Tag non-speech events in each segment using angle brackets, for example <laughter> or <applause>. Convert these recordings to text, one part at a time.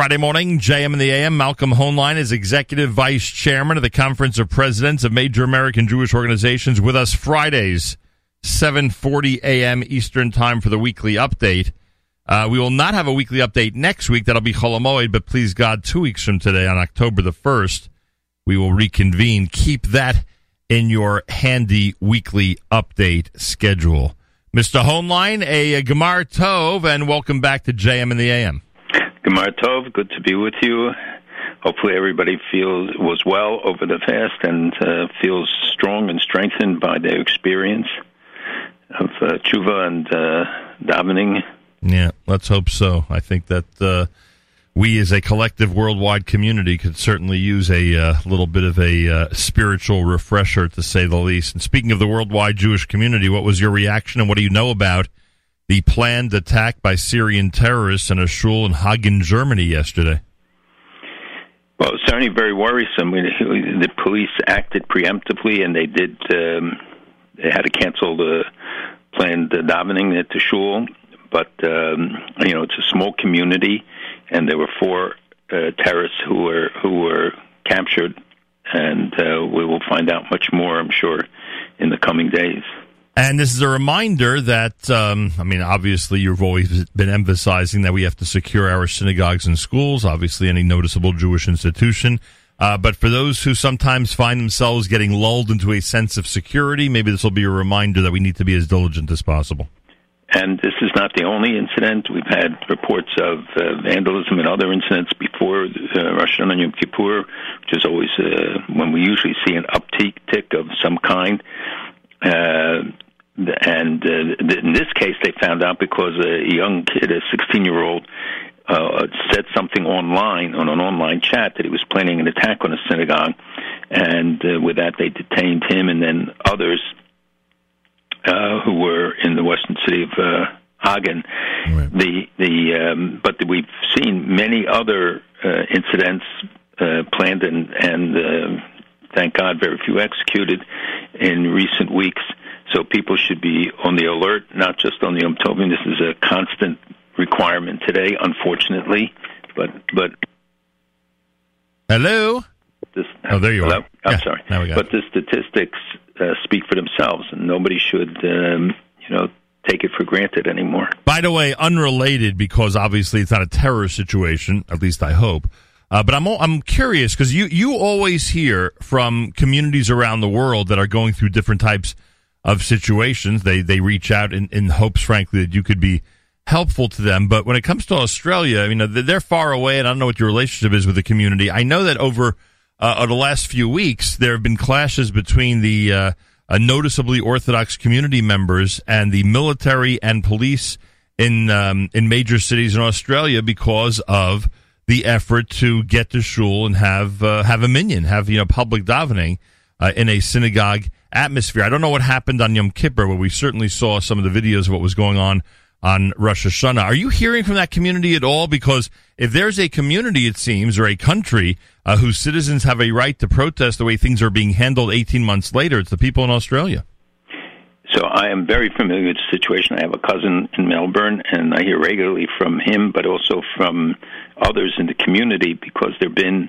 Friday morning, JM and the AM. Malcolm Hoenlein is Executive Vice Chairman of the Conference of Presidents of Major American Jewish Organizations with us Fridays, 7.40 a.m. Eastern Time for the weekly update. Uh, we will not have a weekly update next week. That'll be Chol Hamoed, but please God, two weeks from today on October the 1st, we will reconvene. Keep that in your handy weekly update schedule. Mr. Hoenlein, a, a Gemar Tov, and welcome back to JM and the AM. Gemar Tov, good to be with you. Hopefully, everybody feels was well over the fast and uh, feels strong and strengthened by their experience of uh, tshuva and uh, davening. Yeah, let's hope so. I think that uh, we, as a collective worldwide community, could certainly use a uh, little bit of a uh, spiritual refresher, to say the least. And speaking of the worldwide Jewish community, what was your reaction, and what do you know about? The planned attack by Syrian terrorists in a shul in Hagen, Germany yesterday? Well, it's certainly very worrisome. The police acted preemptively, and they did. Um, they had to cancel the planned davening at the shul, but um, you know it's a small community, and there were four uh, terrorists who were who were captured, and uh, we will find out much more, I'm sure, in the coming days. And this is a reminder that, um, I mean, obviously, you've always been emphasizing that we have to secure our synagogues and schools, obviously, any noticeable Jewish institution. Uh, but for those who sometimes find themselves getting lulled into a sense of security, maybe this will be a reminder that we need to be as diligent as possible. And this is not the only incident. We've had reports of uh, vandalism and other incidents before uh, Rosh Hashanah Yom Kippur, which is always uh, when we usually see an uptick of some kind. Uh, and uh, in this case, they found out because a young kid, a 16 year old, uh, said something online on an online chat that he was planning an attack on a synagogue, and uh, with that they detained him and then others uh, who were in the western city of uh, Hagen. Right. The the um, but we've seen many other uh, incidents uh, planned and and uh, thank God very few executed in recent weeks so people should be on the alert, not just on the Yom Tovim. This is a constant requirement today, unfortunately. But but hello. This, oh, there you hello? are. I'm yeah, sorry. Now we got but the statistics uh, speak for themselves, and nobody should, um, you know, take it for granted anymore. By the way, unrelated because obviously it's not a terror situation. At least I hope. Uh, but I'm I'm curious because you you always hear from communities around the world that are going through different types of situations. They they reach out in, in hopes, frankly, that you could be helpful to them. But when it comes to Australia, I mean, they're far away, and I don't know what your relationship is with the community. I know that over uh, the last few weeks, there have been clashes between the uh, uh, noticeably Orthodox community members and the military and police in um, in major cities in Australia because of the effort to get to shul and have uh, have a minyan, have you know public davening uh, in a synagogue atmosphere. I don't know what happened on Yom Kippur, but we certainly saw some of the videos of what was going on on Rosh Hashanah. Are you hearing from that community at all? Because if there's a community, it seems, or a country uh, whose citizens have a right to protest the way things are being handled 18 months later, it's the people in Australia. So I am very familiar with the situation. I have a cousin in Melbourne, and I hear regularly from him, but also from others in the community because there have been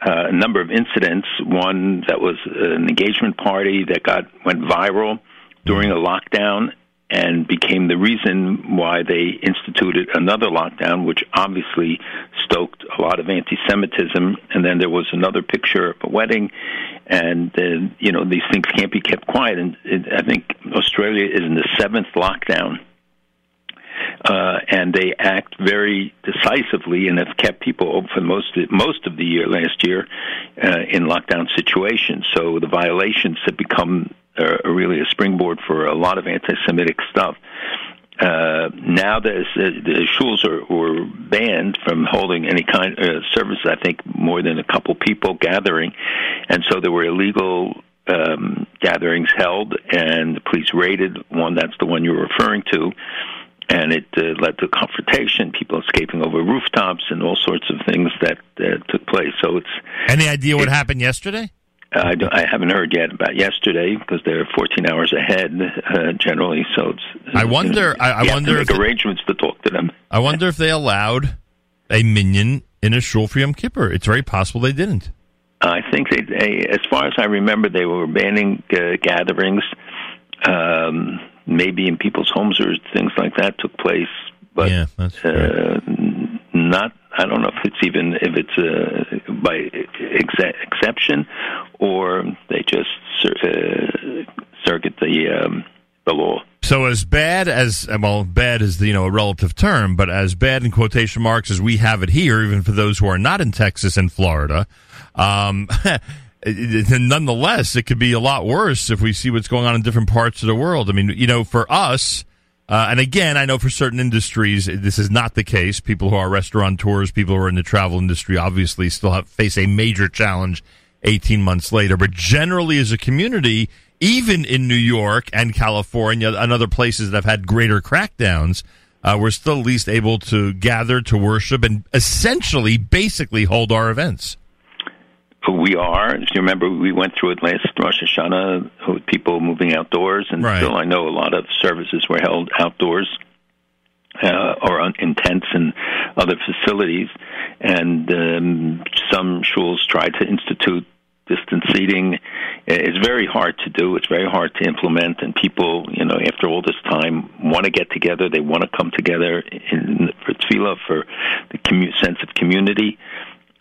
uh, a number of incidents. One that was an engagement party that got went viral during a lockdown and became the reason why they instituted another lockdown, which obviously stoked a lot of anti-Semitism. And then there was another picture of a wedding, and uh, you know these things can't be kept quiet. And it, I think Australia is in the seventh lockdown uh, and they act very decisively and have kept people open for most most of the year last year uh, in lockdown situations. So the violations have become uh, really a springboard for a lot of anti-Semitic stuff. Uh, now there's, uh, the shuls are were banned from holding any kind of uh, service. I think more than a couple people gathering, and so there were illegal um, gatherings held, and the police raided one. That's the one you're referring to and it uh, led to confrontation, people escaping over rooftops, and all sorts of things that uh, took place. So it's any idea what happened yesterday? I, I haven't heard yet about yesterday because they're 14 hours ahead uh, generally. So it's. I wonder. I, I wonder if they, arrangements to talk to them. I wonder if they allowed a minyan in a shul for Yom Kippur. It's very possible they didn't. I think they, they as far as I remember, they were banning uh, gatherings. Um, maybe in people's homes or things like that took place, but yeah, that's uh, not. I don't know if it's even if it's uh, by ex- exception or they just uh, circuit the um, the law. So as bad as well, bad is the, you know a relative term, but as bad in quotation marks as we have it here, even for those who are not in Texas and Florida, um, <laughs> nonetheless, it could be a lot worse if we see what's going on in different parts of the world. I mean, you know, for us, uh, and again, I know for certain industries this is not the case. People who are restaurateurs, people who are in the travel industry, obviously still have face a major challenge 18 months later. But generally, as a community, even in New York and California and other places that have had greater crackdowns, uh, we're still at least able to gather to worship and essentially, basically, hold our events. We are. If you remember, we went through it last Rosh Hashanah with people moving outdoors, and right. still I know a lot of services were held outdoors. Uh, or on, in tents and other facilities, and um, some schools tried to institute distance seating. It's very hard to do. It's very hard to implement, and people, you know, after all this time, want to get together. They want to come together in, for tefillah, for the commu- sense of community.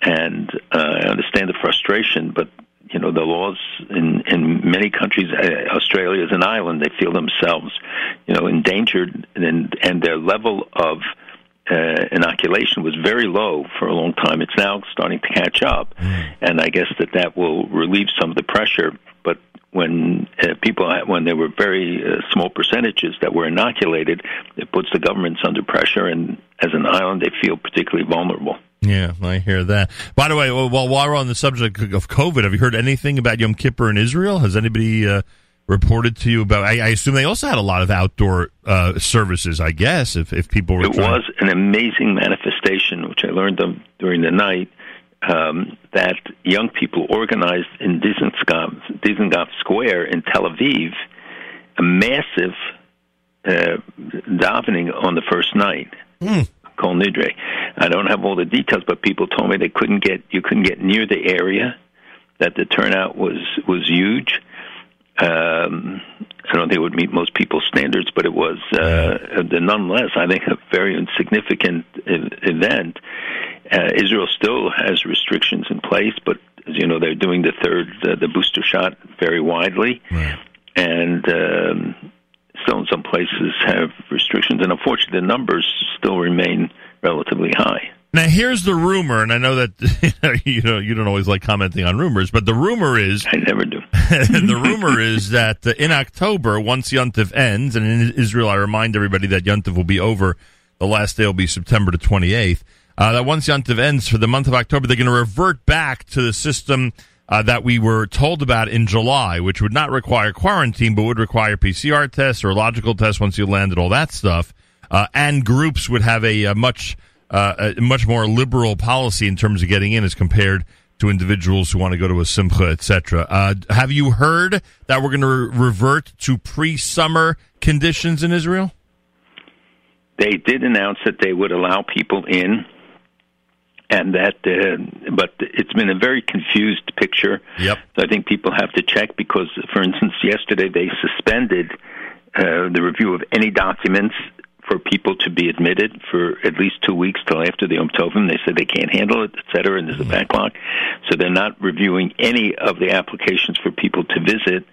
And uh, I understand the frustration, but you know the laws in in many countries. Uh, Australia is an island. They feel themselves, you know, endangered, and and their level of uh, inoculation was very low for a long time. It's now starting to catch up, mm. and I guess that that will relieve some of the pressure. But when uh, people, when there were very uh, small percentages that were inoculated, it puts the governments under pressure, and as an island, they feel particularly vulnerable. Yeah, I hear that. By the way, while while we're on the subject of COVID, have you heard anything about Yom Kippur in Israel? Has anybody uh, reported to you about? I, I, assume they also had a lot of outdoor uh, services. I guess if if people were. It trying. was an amazing manifestation, which I learned of during the night. Um, that young people organized in Dizengoff, Dizengoff Square in Tel Aviv a massive uh, davening on the first night. Mm. Kol Nidre. I don't have all the details, but people told me they couldn't get you couldn't get near the area. That the turnout was was huge, um, I don't think it would meet most people's standards, but it was uh, the, nonetheless, I think, a very insignificant event. Uh, Israel still has restrictions in place, but as you know, they're doing the third, uh, the booster shot very widely, right. and um, still in some places have restrictions, and unfortunately, the numbers still remain relatively high. Now here's the rumor, and I know that <laughs> you know you don't always like commenting on rumors, but the rumor is I never do. <laughs> the rumor is that in October, once Yontif ends, and in Israel, I remind everybody that Yontif will be over. The last day will be September the 28th. Uh, that once Yontif ends for the month of October, they're going to revert back to the system uh, that we were told about in July, which would not require quarantine, but would require PCR tests, or logical tests once you landed, all that stuff. Uh, and groups would have a, a much uh, a much more liberal policy in terms of getting in as compared to individuals who want to go to a simcha, etc. Uh, have you heard that we're going to re- revert to pre-summer conditions in Israel? They did announce that they would allow people in, and that, uh, but it's been a very confused picture. Yep. So I think people have to check because, for instance, yesterday they suspended uh, the review of any documents for people to be admitted for at least two weeks till after the Yom Tovim. They said they can't handle it, et cetera, and there's a mm-hmm. backlog. So they're not reviewing any of the applications for people to visit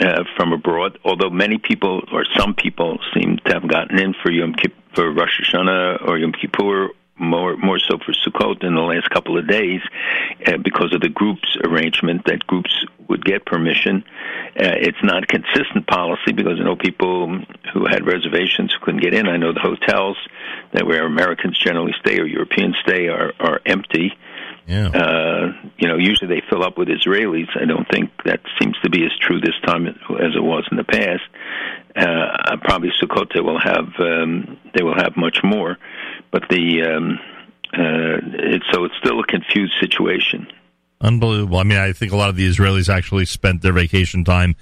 uh, from abroad. Although many people or some people seem to have gotten in for Yom Kippur, for Rosh Hashanah or Yom Kippur more more so for Sukkot in the last couple of days uh, because of the groups arrangement that groups would get permission. Uh, it's not consistent policy because I know people who had reservations who couldn't get in. I know the hotels that where Americans generally stay or Europeans stay are are empty. Yeah. Uh, you know, usually they fill up with Israelis. I don't think that seems to be as true this time as it was in the past. Uh, probably Sukkot will have um, they will have much more, but the um, uh, so it's still a confused situation. Unbelievable. I mean, I think a lot of the Israelis actually spent their vacation time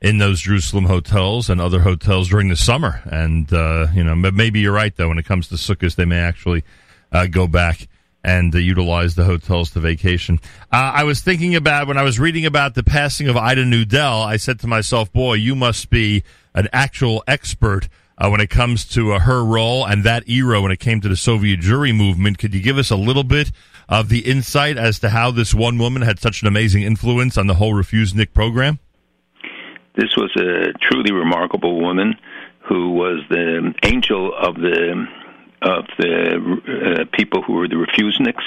in those Jerusalem hotels and other hotels during the summer. And, uh, you know, maybe you're right, though. When it comes to Sukkot, they may actually uh, go back and uh, utilize the hotels to vacation. Uh, I was thinking about when I was reading about the passing of Ida Nudel. I said to myself, "Boy, you must be an actual expert." Uh, when it comes to uh, her role and that era when it came to the Soviet Jewry movement, could you give us a little bit of the insight as to how this one woman had such an amazing influence on the whole Refusnik program? This was a truly remarkable woman who was the angel of the of the uh, people who were the refuseniks,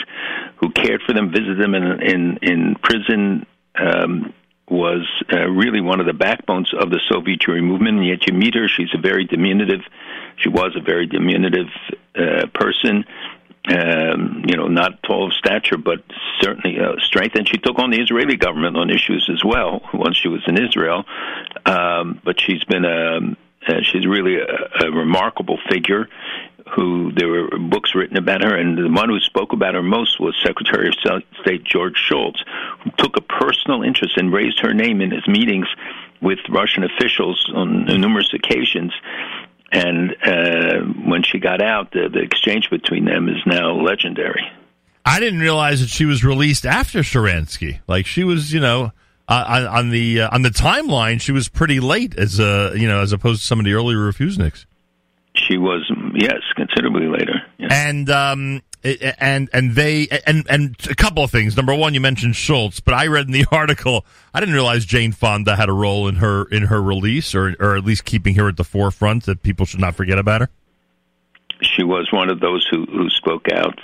who cared for them, visited them in in, in prison. Um, was uh, really one of the backbones of the Soviet Jewry movement, and yet you meet her. She's a very diminutive. She was a very diminutive uh, person. Um, you know, not tall of stature, but certainly uh, strength. And she took on the Israeli government on issues as well once she was in Israel. Um, but she's been a, um, uh, she's really a, a remarkable figure who there were books written about her, and the one who spoke about her most was Secretary of State George Shultz, who took a personal interest and raised her name in his meetings with Russian officials on numerous occasions. And uh, when she got out, the, the exchange between them is now legendary. I didn't realize that she was released after Sharansky. Like she was, you know, uh, on, the uh, on the timeline, she was pretty late as a you know as opposed to some of the earlier refuseniks. She was, yes, considerably later. Yes. And um, and and they and and a couple of things. Number one, you mentioned Shultz, but I read in the <laughs> article I didn't realize Jane Fonda had a role in her in her release, or or at least keeping her at the forefront that people should not forget about her. She was one of those who who spoke out.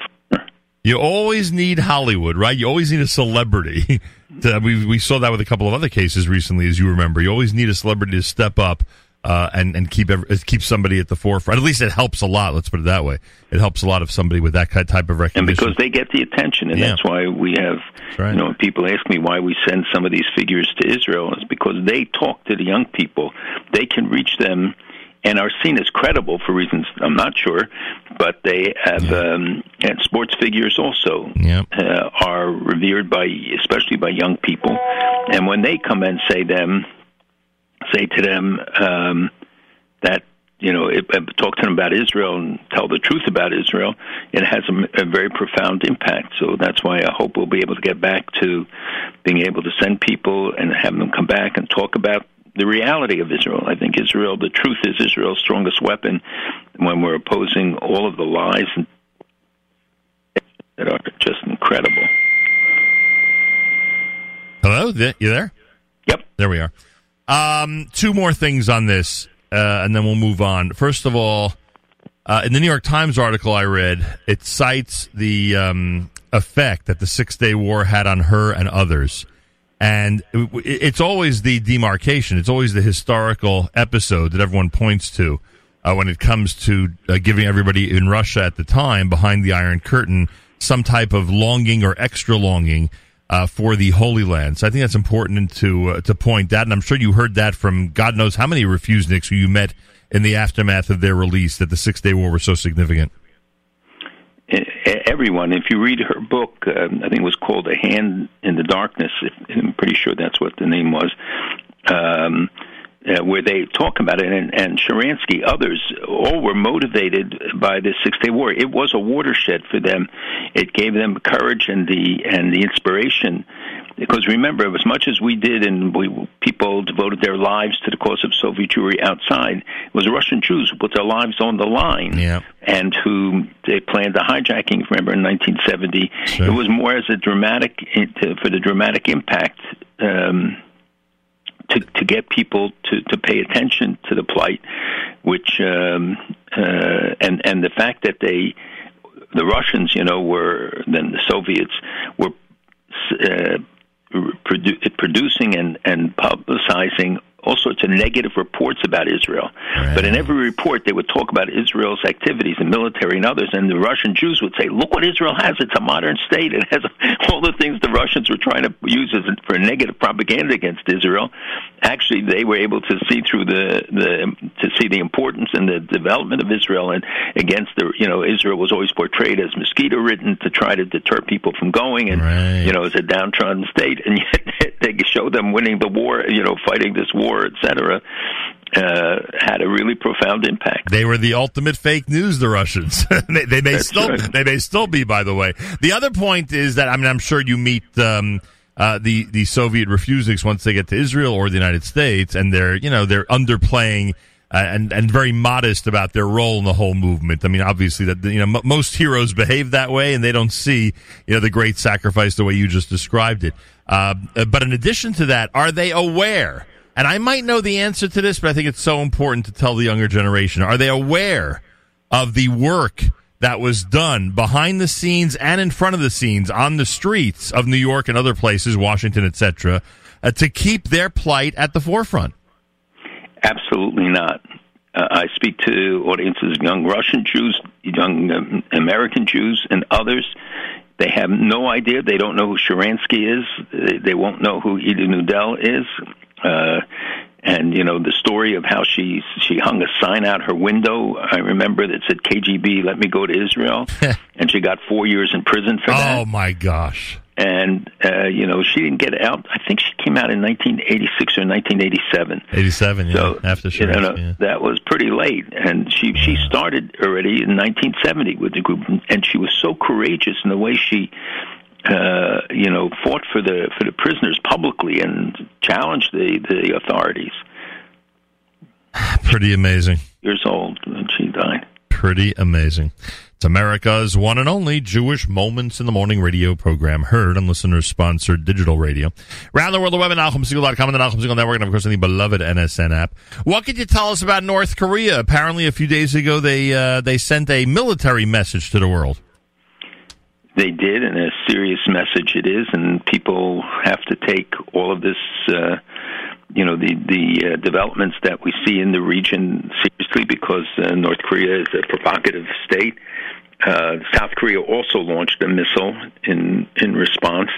You always need Hollywood, right? You always need a celebrity. <laughs> to, we we saw that with a couple of other cases recently, as you remember. You always need a celebrity to step up uh, and and keep every, keep somebody at the forefront. At least it helps a lot. Let's put it that way. It helps a lot of somebody with that type of recognition. And because they get the attention, and yeah. that's why we have. Right. You know, people ask me why we send some of these figures to Israel It's because they talk to the young people. They can reach them. And are seen as credible for reasons I'm not sure, but they have yeah. um, and sports figures also yep. uh, are revered by especially by young people, and when they come and say them, say to them um, that you know, it, talk to them about Israel and tell the truth about Israel, it has a, a, very profound impact. So that's why I hope we'll be able to get back to being able to send people and have them come back and talk about the reality of Israel. I think Israel, the truth is Israel's strongest weapon when we're opposing all of the lies that are just incredible. Hello, you there? Yep. There we are. Um, two more things on this, uh, and then we'll move on. First of all, uh, in the New York Times article I read, it cites the um, effect that the Six Day War had on her and others. And it's always the demarcation, it's always the historical episode that everyone points to uh, when it comes to uh, giving everybody in Russia at the time behind the Iron Curtain some type of longing or extra longing uh, for the Holy Land. So I think that's important to uh, to point out, and I'm sure you heard that from God knows how many refuseniks who you met in the aftermath of their release that the Six Day War was so significant. Everyone, if you read her book, um, I think it was called "A Hand in the Darkness." I'm pretty sure that's what the name was. Um, uh, where they talk about it, and, and Sharansky, others, all were motivated by the Six Day War. It was a watershed for them. It gave them courage and the and the inspiration. Because remember, as much as we did, and we people devoted their lives to the cause of Soviet Jewry outside, it was the Russian Jews who put their lives on the line, yeah. and who they planned the hijacking. Remember in 1970, sure. it was more as a dramatic for the dramatic impact. Um, to, to get people to, to pay attention to the plight, which um, uh, and and the fact that they the Russians, you know, were then the Soviets were uh, produ- producing and and publicizing all sorts of negative reports about Israel. Right. But in every report, they would talk about Israel's activities, the military and others. And the Russian Jews would say, "Look what Israel has! It's a modern state. It has <laughs> all the things the Russians were trying to use as for negative propaganda against Israel." Actually, they were able to see through the the to see the importance and the development of Israel, and against the you know Israel was always portrayed as mosquito ridden to try to deter people from going, and right. you know as a downtrodden state, and yet <laughs> they show them winning the war, you know, fighting this war war, etc. uh, had a really profound impact. They were the ultimate fake news. The Russians. <laughs> they, they, may That's still. right. They may still be. By the way, the other point is that I mean I'm sure you meet. Um, uh, the the Soviet refuseniks once they get to Israel or the United States, and they're you know they're underplaying uh, and and very modest about their role in the whole movement. I mean, obviously that you know m- most heroes behave that way, and they don't see you know the great sacrifice the way you just described it. Uh, but in addition to that, are they aware? And I might know the answer to this, but I think it's so important to tell the younger generation. Are they aware of the work that was done behind the scenes and in front of the scenes on the streets of New York and other places, Washington, etc., uh, to keep their plight at the forefront? Absolutely not. Uh, I speak to audiences young Russian Jews, young um, American Jews, and others. They have no idea. They don't know who Sharansky is. They, they won't know who Ida Nudel is. Uh, and you know the story of how she she hung a sign out her window. I remember that said KGB, let me go to Israel, <laughs> and she got four years in prison for that Oh my gosh! and uh, you know she didn't get out. I think she came out in 1986 or 1987. Eighty-seven, yeah, So after you know, yeah. that was pretty late, and she she started already in 1970 with the group, and she was so courageous in the way she. Uh, you know, fought for the for the prisoners publicly and challenged the the authorities. Pretty amazing. Years old when she died. Pretty amazing. It's America's one and only Jewish Moments in the Morning radio program, heard on listener sponsored digital radio. Around the world, the web at NachumSegal.com and the Nachum Segal Network, and of course, on the beloved NSN app. What could you tell us about North Korea? Apparently, a few days ago, they uh, they sent a military message to the world. They did, and a serious message it is, and people have to take all of this, uh, you know, the the uh, developments that we see in the region seriously, because uh, North Korea is a provocative state. Uh, South Korea also launched a missile in in response,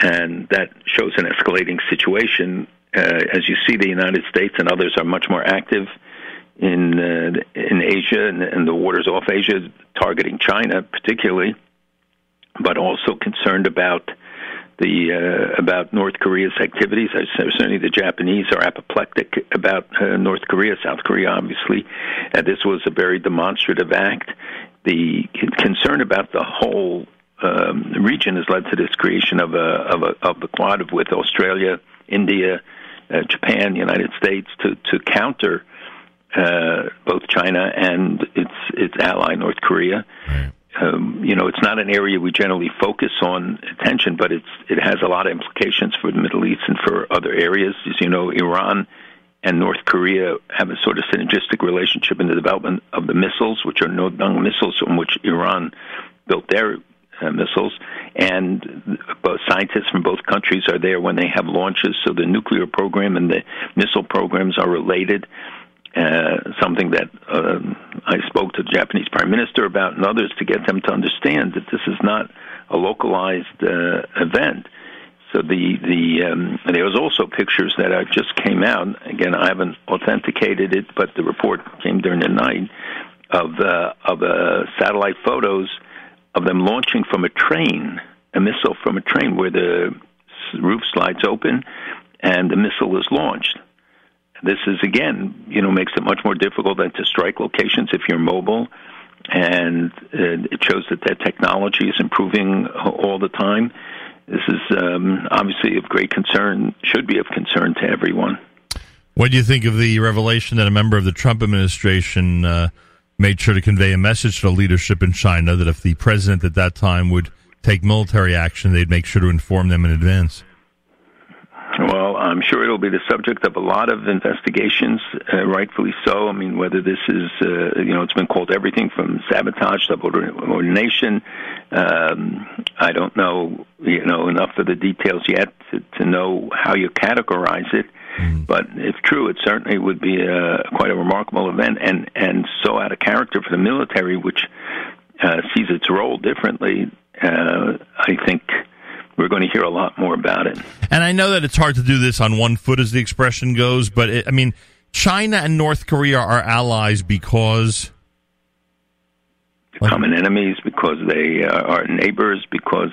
and that shows an escalating situation. Uh, as you see, the United States and others are much more active in uh, in Asia and, and the waters off Asia, targeting China particularly but also concerned about the uh, about North Korea's activities. I certainly the Japanese are apoplectic about uh, North Korea, South Korea, obviously. Uh, this was a very demonstrative act. The concern about the whole um, region has led to this creation of a of a of the Quad with Australia, India, uh, Japan, United States to to counter uh, both China and its its ally North Korea um, you know, it's not an area we generally focus on attention, but it's it has a lot of implications for the Middle East and for other areas. As you know, Iran and North Korea have a sort of synergistic relationship in the development of the missiles, which are Nodong missiles from which Iran built their uh, missiles, and both scientists from both countries are there when they have launches. So the nuclear program and the missile programs are related. Uh, something that uh, I spoke to the Japanese Prime Minister about and others to get them to understand that this is not a localized uh, event. So the the um, there was also pictures that uh, just came out. Again, I haven't authenticated it, but the report came during the night of uh, of uh, satellite photos of them launching from a train, a missile from a train where the roof slides open and the missile is launched. This is again, you know, makes it much more difficult than to strike locations if you're mobile, and uh, it shows that that technology is improving all the time. This is um, obviously of great concern, should be of concern to everyone. What do you think of the revelation that a member of the Trump administration uh, made sure to convey a message to the leadership in China that if the president at that time would take military action, they'd make sure to inform them in advance? Well, I'm sure it'll be the subject of a lot of investigations, uh, rightfully so. I mean, whether this is, uh, you know, it's been called everything from sabotage, to subordination. Um, I don't know, you know, enough of the details yet to, to know how you categorize it. Mm. But if true, it certainly would be a, quite a remarkable event, and and so out of character for the military, which uh, sees its role differently. Uh, I think we're going to hear a lot more about it. And I know that it's hard to do this on one foot, as the expression goes, but it, I mean, China and North Korea are allies because. Common enemies because they uh, are neighbors because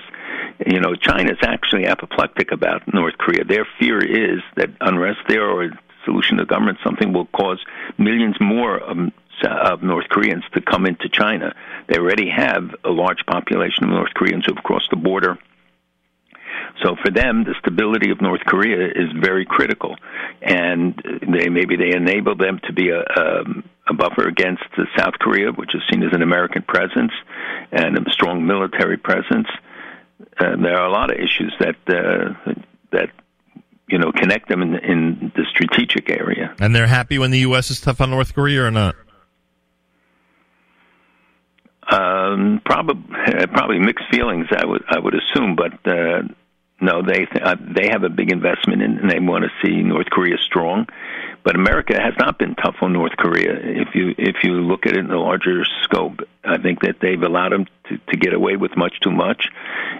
you know China's actually apoplectic about North Korea. Their fear is that unrest there or solution of government, something will cause millions more of, of North Koreans to come into China. They already have a large population of North Koreans who have crossed the border. So for them, the stability of North Korea is very critical, and they maybe they enable them to be a, a, a buffer against South Korea, which is seen as an American presence and a strong military presence. Uh, there are a lot of issues that uh, that you know connect them in, in the strategic area. And they're happy when the U.S. is tough on North Korea, or not? Um, probably probably mixed feelings. I would I would assume, but uh, no, they th- uh, they have a big investment in, and they want to see North Korea strong. But America has not been tough on North Korea. If you if you look at it in a larger scope, I think that they've allowed them to, to get away with much too much,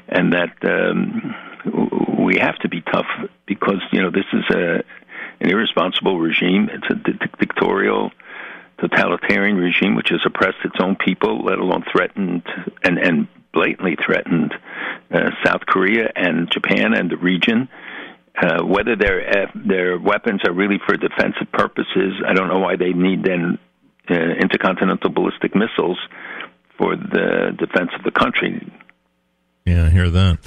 and that um, we have to be tough because you know this is a an irresponsible regime. It's a dictatorial totalitarian regime which has oppressed its own people, let alone threatened and and blatantly threatened uh, South Korea and Japan and the region. Uh, whether their their weapons are really for defensive purposes, I don't know why they need then uh, intercontinental ballistic missiles for the defense of the country. Yeah, I hear that.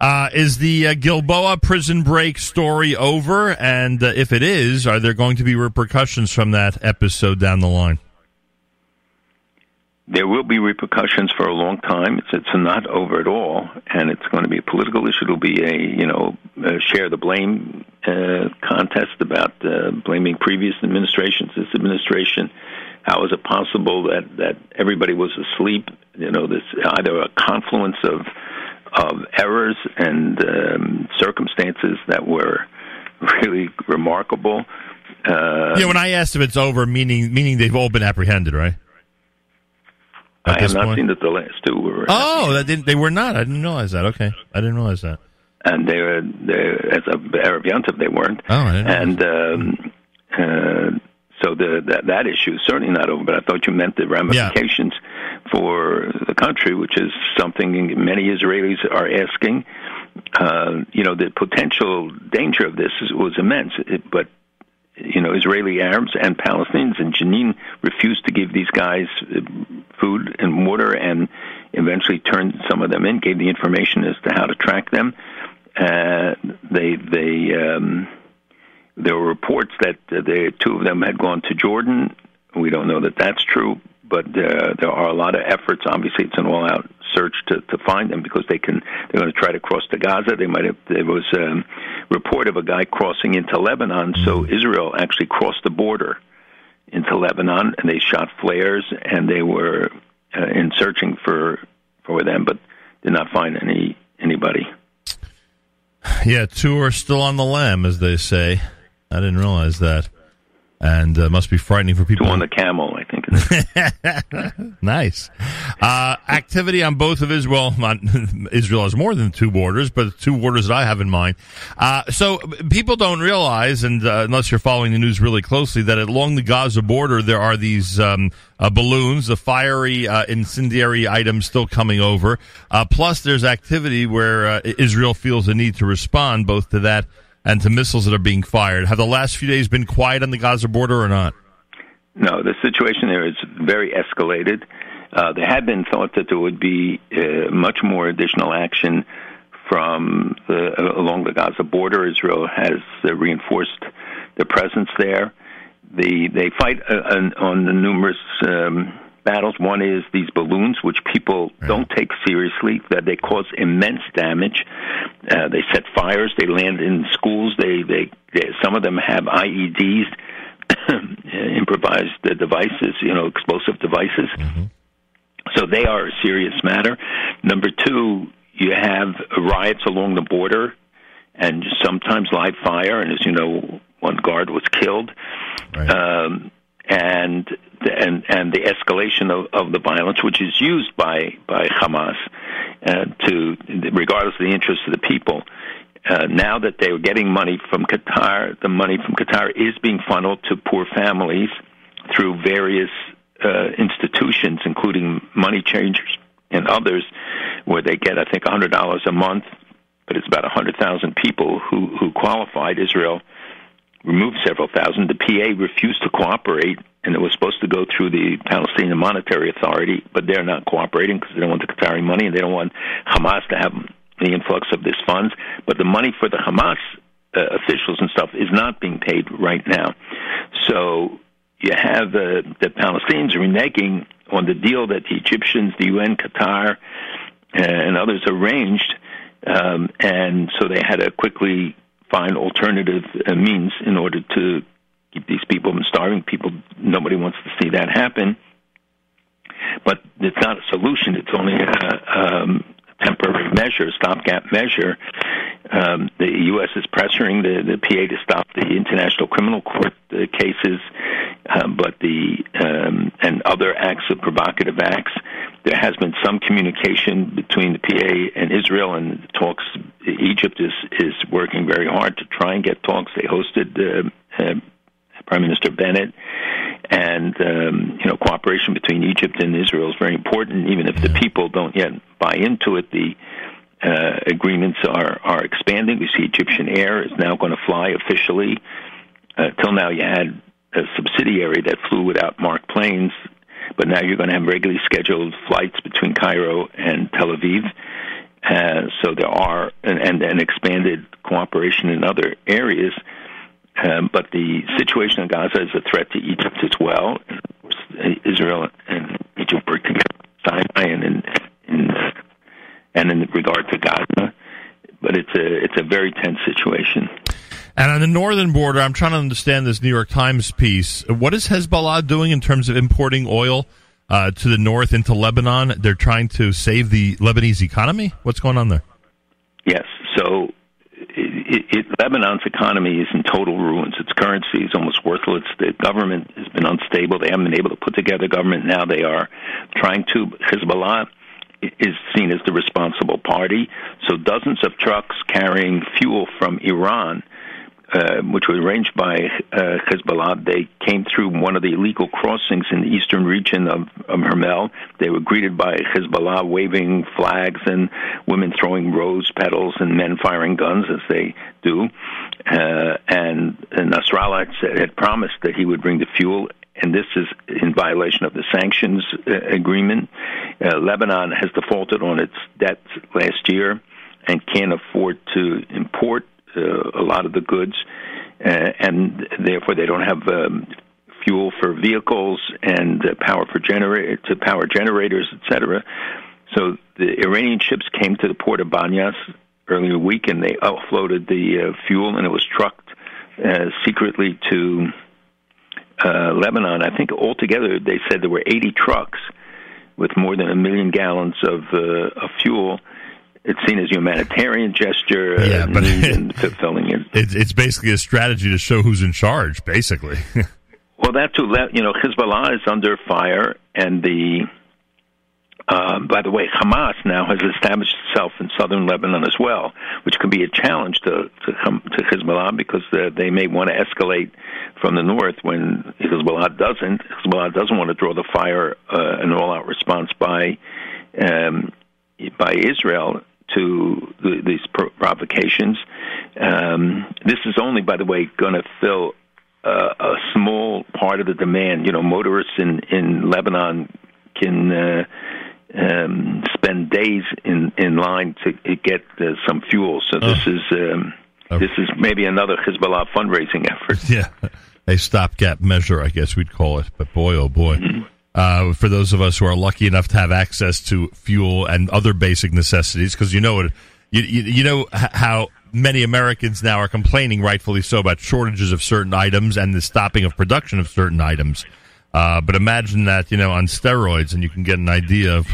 Uh, is the uh, Gilboa prison break story over? And uh, if it is, are there going to be repercussions from that episode down the line? There will be repercussions for a long time. It's, it's not over at all, and it's going to be a political issue. It'll be a you know a share the blame uh, contest about uh, blaming previous administrations. This administration, how is it possible that that everybody was asleep? You know, this either a confluence of of errors and um, circumstances that were really remarkable. Uh, yeah, when I asked if it's over, meaning meaning they've all been apprehended, right? I have not point? seen that the last two were. Oh, that didn't, they were not. I didn't realize that. Okay, I didn't realize that. And they were, they, as a Erev Yontif, they weren't. Oh, and um, uh, so the that, that issue is certainly not over. But I thought you meant the ramifications yeah. for the country, which is something many Israelis are asking. Uh, you know, the potential danger of this is, was immense, it, but you know, Israeli Arabs and Palestinians in Jenin refused to give these guys uh, food and water, and eventually turned some of them in, gave the information as to how to track them. Uh, they they um, there were reports that uh, the two of them had gone to Jordan. We don't know that that's true, but uh, there are a lot of efforts. Obviously, it's an all-out search to, to find them because they can. They're going to try to cross to Gaza. They might have. There was a um, report of a guy crossing into Lebanon. So mm-hmm. Israel actually crossed the border into Lebanon, and they shot flares, and they were uh, in searching for for them, but did not find any anybody. Yeah, two are still on the lam, as they say. I didn't realize that, and uh, must be frightening for people. Two on the camel, I think. <laughs> nice uh, activity on both of Israel. <laughs> Israel has more than two borders, but two borders that I have in mind. Uh, so people don't realize, and uh, unless you're following the news really closely, that along the Gaza border there are these um, uh, balloons, the fiery uh, incendiary items still coming over. Uh, plus, there's activity where Israel feels the need to respond both to that and to missiles that are being fired. Have the last few days been quiet on the Gaza border or not? No, the situation there is very escalated. Uh, there had been thought that there would be uh, much more additional action from the, uh, along the Gaza border. Israel has uh, reinforced their presence there. The, they fight uh, on the numerous um, battles. One is these balloons, which people right. don't take seriously. That they cause immense damage. Uh, they set fires. They land in schools. They, they, they some of them have IEDs <coughs> improvised devices, you know, explosive devices. Mm-hmm. So they are a serious matter. Number two, you have riots along the border and sometimes live fire. And as you know, one guard was killed. Right. Um, and and and the escalation of, of the violence, which is used by by Hamas uh, to, regardless of the interests of the people, uh, now that they are getting money from Qatar, the money from Qatar is being funneled to poor families through various uh, institutions, including money changers and others, where they get, I think, $100 a month, but it's about 100,000 people who, who qualified. Israel removed several thousand. The PA refused to cooperate, and it was supposed to go through the Palestinian Monetary Authority, but they're not cooperating because they don't want the Qatari money and they don't want Hamas to have the influx of this funds. But the money for the Hamas uh, officials and stuff is not being paid right now. So you have uh, the Palestinians reneging on the deal that the Egyptians, the UN, Qatar, and others arranged, um, and so they had to quickly find alternative uh, means in order to keep these people from starving. People, nobody wants to see that happen. But it's not a solution. It's only a um, temporary measure, stopgap measure. Um, the U.S. is pressuring the, the PA to stop the International Criminal Court uh, cases, um, but the um, and other acts of provocative acts. There has been some communication between the PA and Israel, and talks. Egypt is is working very hard to try and get talks. They hosted uh, uh, Prime Minister Bennett, and um, you know cooperation between Egypt and Israel is very important. Even if the people don't yet buy into it, the uh, agreements are are expanding. We see Egyptian Air is now going to fly officially. Uh, till now, you had a subsidiary that flew without marked planes, but now you're going to have regularly scheduled flights between Cairo and Tel Aviv. Uh, so there are and, and, and expanded cooperation in other areas. Um, but the situation in Gaza is a threat to Egypt as well. Israel and Egypt work together, Sinai and in, in and in regard to Gaza. But it's a it's a very tense situation. And on the northern border, I'm trying to understand this New York Times piece. What is Hezbollah doing in terms of importing oil uh, to the north into Lebanon? They're trying to save the Lebanese economy. What's going on there? Yes. So it, it, Lebanon's economy is in total ruins. Its currency is almost worthless. The government has been unstable. They haven't been able to put together a government. Now they are trying to. Hezbollah is seen as the responsible party. So dozens of trucks carrying fuel from Iran uh, which was arranged by uh, Hezbollah. They came through one of the illegal crossings in the eastern region of, of Hermel. They were greeted by Hezbollah waving flags and women throwing rose petals and men firing guns as they do. Uh, and, and Nasrallah had, had promised that he would bring the fuel and this is in violation of the sanctions uh, agreement. Uh, Lebanon has defaulted on its debt last year and can't afford to import uh, a lot of the goods, uh, and therefore they don't have um, fuel for vehicles and uh, power for generator to power generators, etc. So the Iranian ships came to the port of Banyas earlier week, and they offloaded the uh, fuel, and it was trucked uh, secretly to uh, Lebanon. I think altogether they said there were 80 trucks with more than a million gallons of, uh, of fuel it's seen as a humanitarian gesture. Yeah, but <laughs> fulfilling it. It's, it's basically a strategy to show who's in charge, basically. <laughs> well, that's who you know Hezbollah is under fire, and the uh, by the way, Hamas now has established itself in southern Lebanon as well, which could be a challenge to to, to Hezbollah because uh, they may want to escalate from the north when Hezbollah doesn't. Hezbollah doesn't want to draw the fire, uh, an all-out response by um, by Israel to the, these provocations. Um, this is only, by the way, going to fill uh, a small part of the demand. You know, motorists in in Lebanon can. Uh, um, spend days in in line to get uh, some fuel. So this is um, this is maybe another Hezbollah fundraising effort. Yeah, <laughs> a stopgap measure, I guess we'd call it. But boy, oh boy. Mm-hmm uh, for those of us who are lucky enough to have access to fuel and other basic necessities, because you know it, you, you, you know how many Americans now are complaining, rightfully so, about shortages of certain items and the stopping of production of certain items. Uh, but imagine that you know on steroids, and you can get an idea of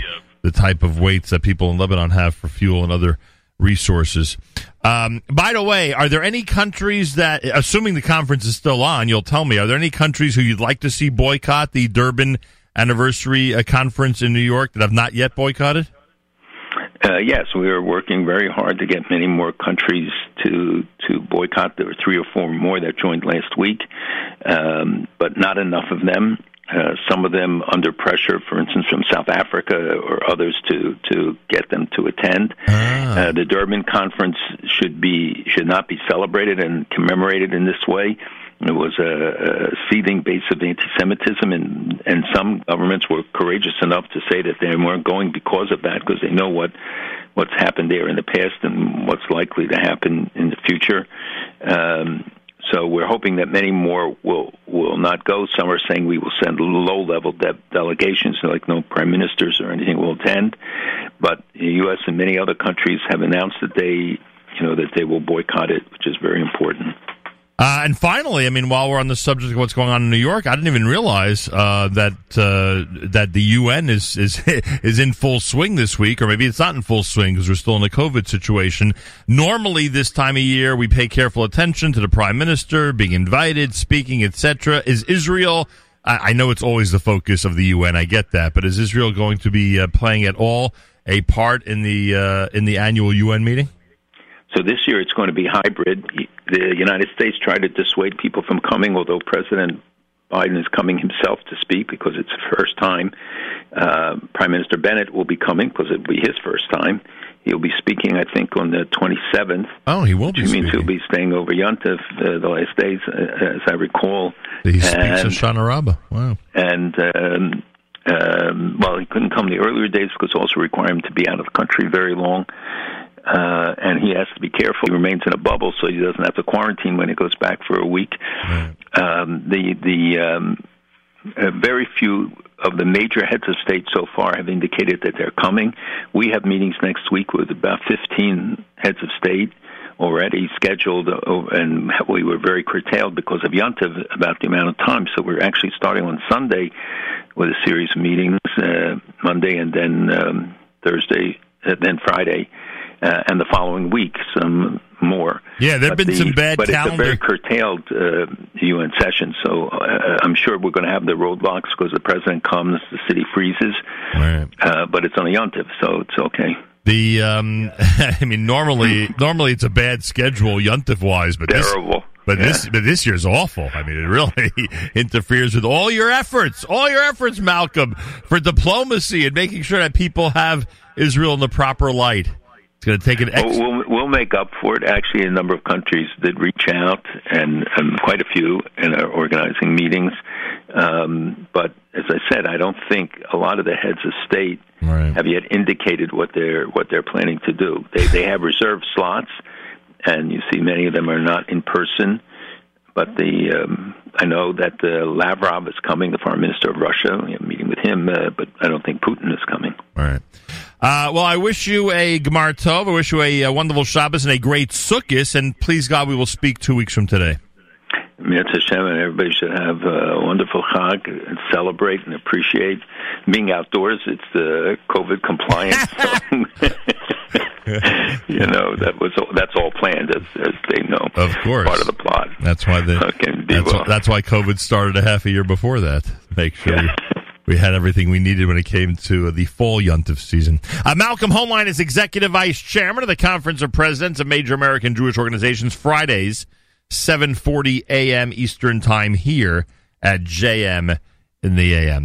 the type of waits that people in Lebanon have for fuel and other resources. Um, by the way, are there any countries that, assuming the conference is still on, you'll tell me, are there any countries who you'd like to see boycott the Durban anniversary uh, conference in New York that have not yet boycotted? Uh, yes, we are working very hard to get many more countries to to boycott. There were three or four more that joined last week, um, but not enough of them. Uh, some of them under pressure, for instance, from South Africa or others, to to get them to attend. Ah. Uh, the Durban conference should be should not be celebrated and commemorated in this way. There was a, a seething base of anti-Semitism, and and some governments were courageous enough to say that they weren't going because of that, because they know what what's happened there in the past and what's likely to happen in the future. Um, so we're hoping that many more will will not go. Some are saying we will send low level de- delegations, like no prime ministers or anything will attend. But the U.S. and many other countries have announced that they, you know, that they will boycott it, which is very important. Uh, and finally, I mean, while we're on the subject of what's going on in New York, I didn't even realize uh, that uh, that the UN is is <laughs> is in full swing this week, or maybe it's not in full swing because we're still in a COVID situation. Normally, this time of year, we pay careful attention to the prime minister being invited, speaking, etc. Is Israel? I, I, know it's always the focus of the UN. I get that, but is Israel going to be uh, playing at all a part in the uh, in the annual UN meeting? So this year it's going to be hybrid. The United States tried to dissuade people from coming, although President Biden is coming himself to speak because it's the first time. Uh, Prime Minister Bennett will be coming because it will be his first time. He'll be speaking, I think, on the 27th. Oh, he will be. Which means he'll be staying over Yontif uh, the last days, uh, as I recall. He speaks and, Shana Rabbah. Wow. And um, um, well, he couldn't come the earlier days because it also required him to be out of the country very long uh, and he has to be careful. He remains in a bubble, so he doesn't have to quarantine when he goes back for a week. Right. Um, the the um, uh, very few of the major heads of state so far have indicated that they're coming. We have meetings next week with about 15 heads of state already scheduled, uh, and we were very curtailed because of Yontiv about the amount of time. So we're actually starting on Sunday with a series of meetings, uh, Monday and then um, Thursday, and then Friday uh, and the following week some more. Yeah, there've been the, some bad but calendar. it's a very curtailed uh, UN session, so uh, I'm sure we're going to have the roadblocks because the president comes, the city freezes, right. uh, but it's on the yontif, so it's okay. The um, <laughs> I mean, normally normally it's a bad schedule yontif wise, but terrible. This, but yeah. this but this year's awful. I mean, it really <laughs> interferes with all your efforts, all your efforts, Malcolm, for diplomacy and making sure that people have Israel in the proper light. It's going to take an. Ex- we'll, we'll make up for it. Actually, a number of countries did reach out, and, and quite a few, and are organizing meetings. Um, but as I said, I don't think a lot of the heads of state right. have yet indicated what they're what they're planning to do. They they have reserved slots, and you see many of them are not in person. But the um, I know that uh, Lavrov is coming, the foreign minister of Russia. A meeting with him, uh, but I don't think Putin is coming. All right. Uh, well, I wish you a Gemar Tov. I wish you a, a wonderful Shabbos and a great Sukkot. And please God, we will speak two weeks from today. Mir Hashem, and everybody should have a wonderful Chag and celebrate and appreciate being outdoors. It's the COVID compliance. <laughs> <laughs> you know that was that's all planned as, as they know. Of course, part of the plot. That's why the okay, that's, well. why, that's, why COVID started a half a year before that. Make sure. Yeah <laughs> we had everything we needed when it came to the fall Yuntif season. Uh, Malcolm Hoenlein is executive vice chairman of the Conference of Presidents of Major American Jewish Organizations. Fridays, 7:40 a.m. Eastern Time here at JM in the AM.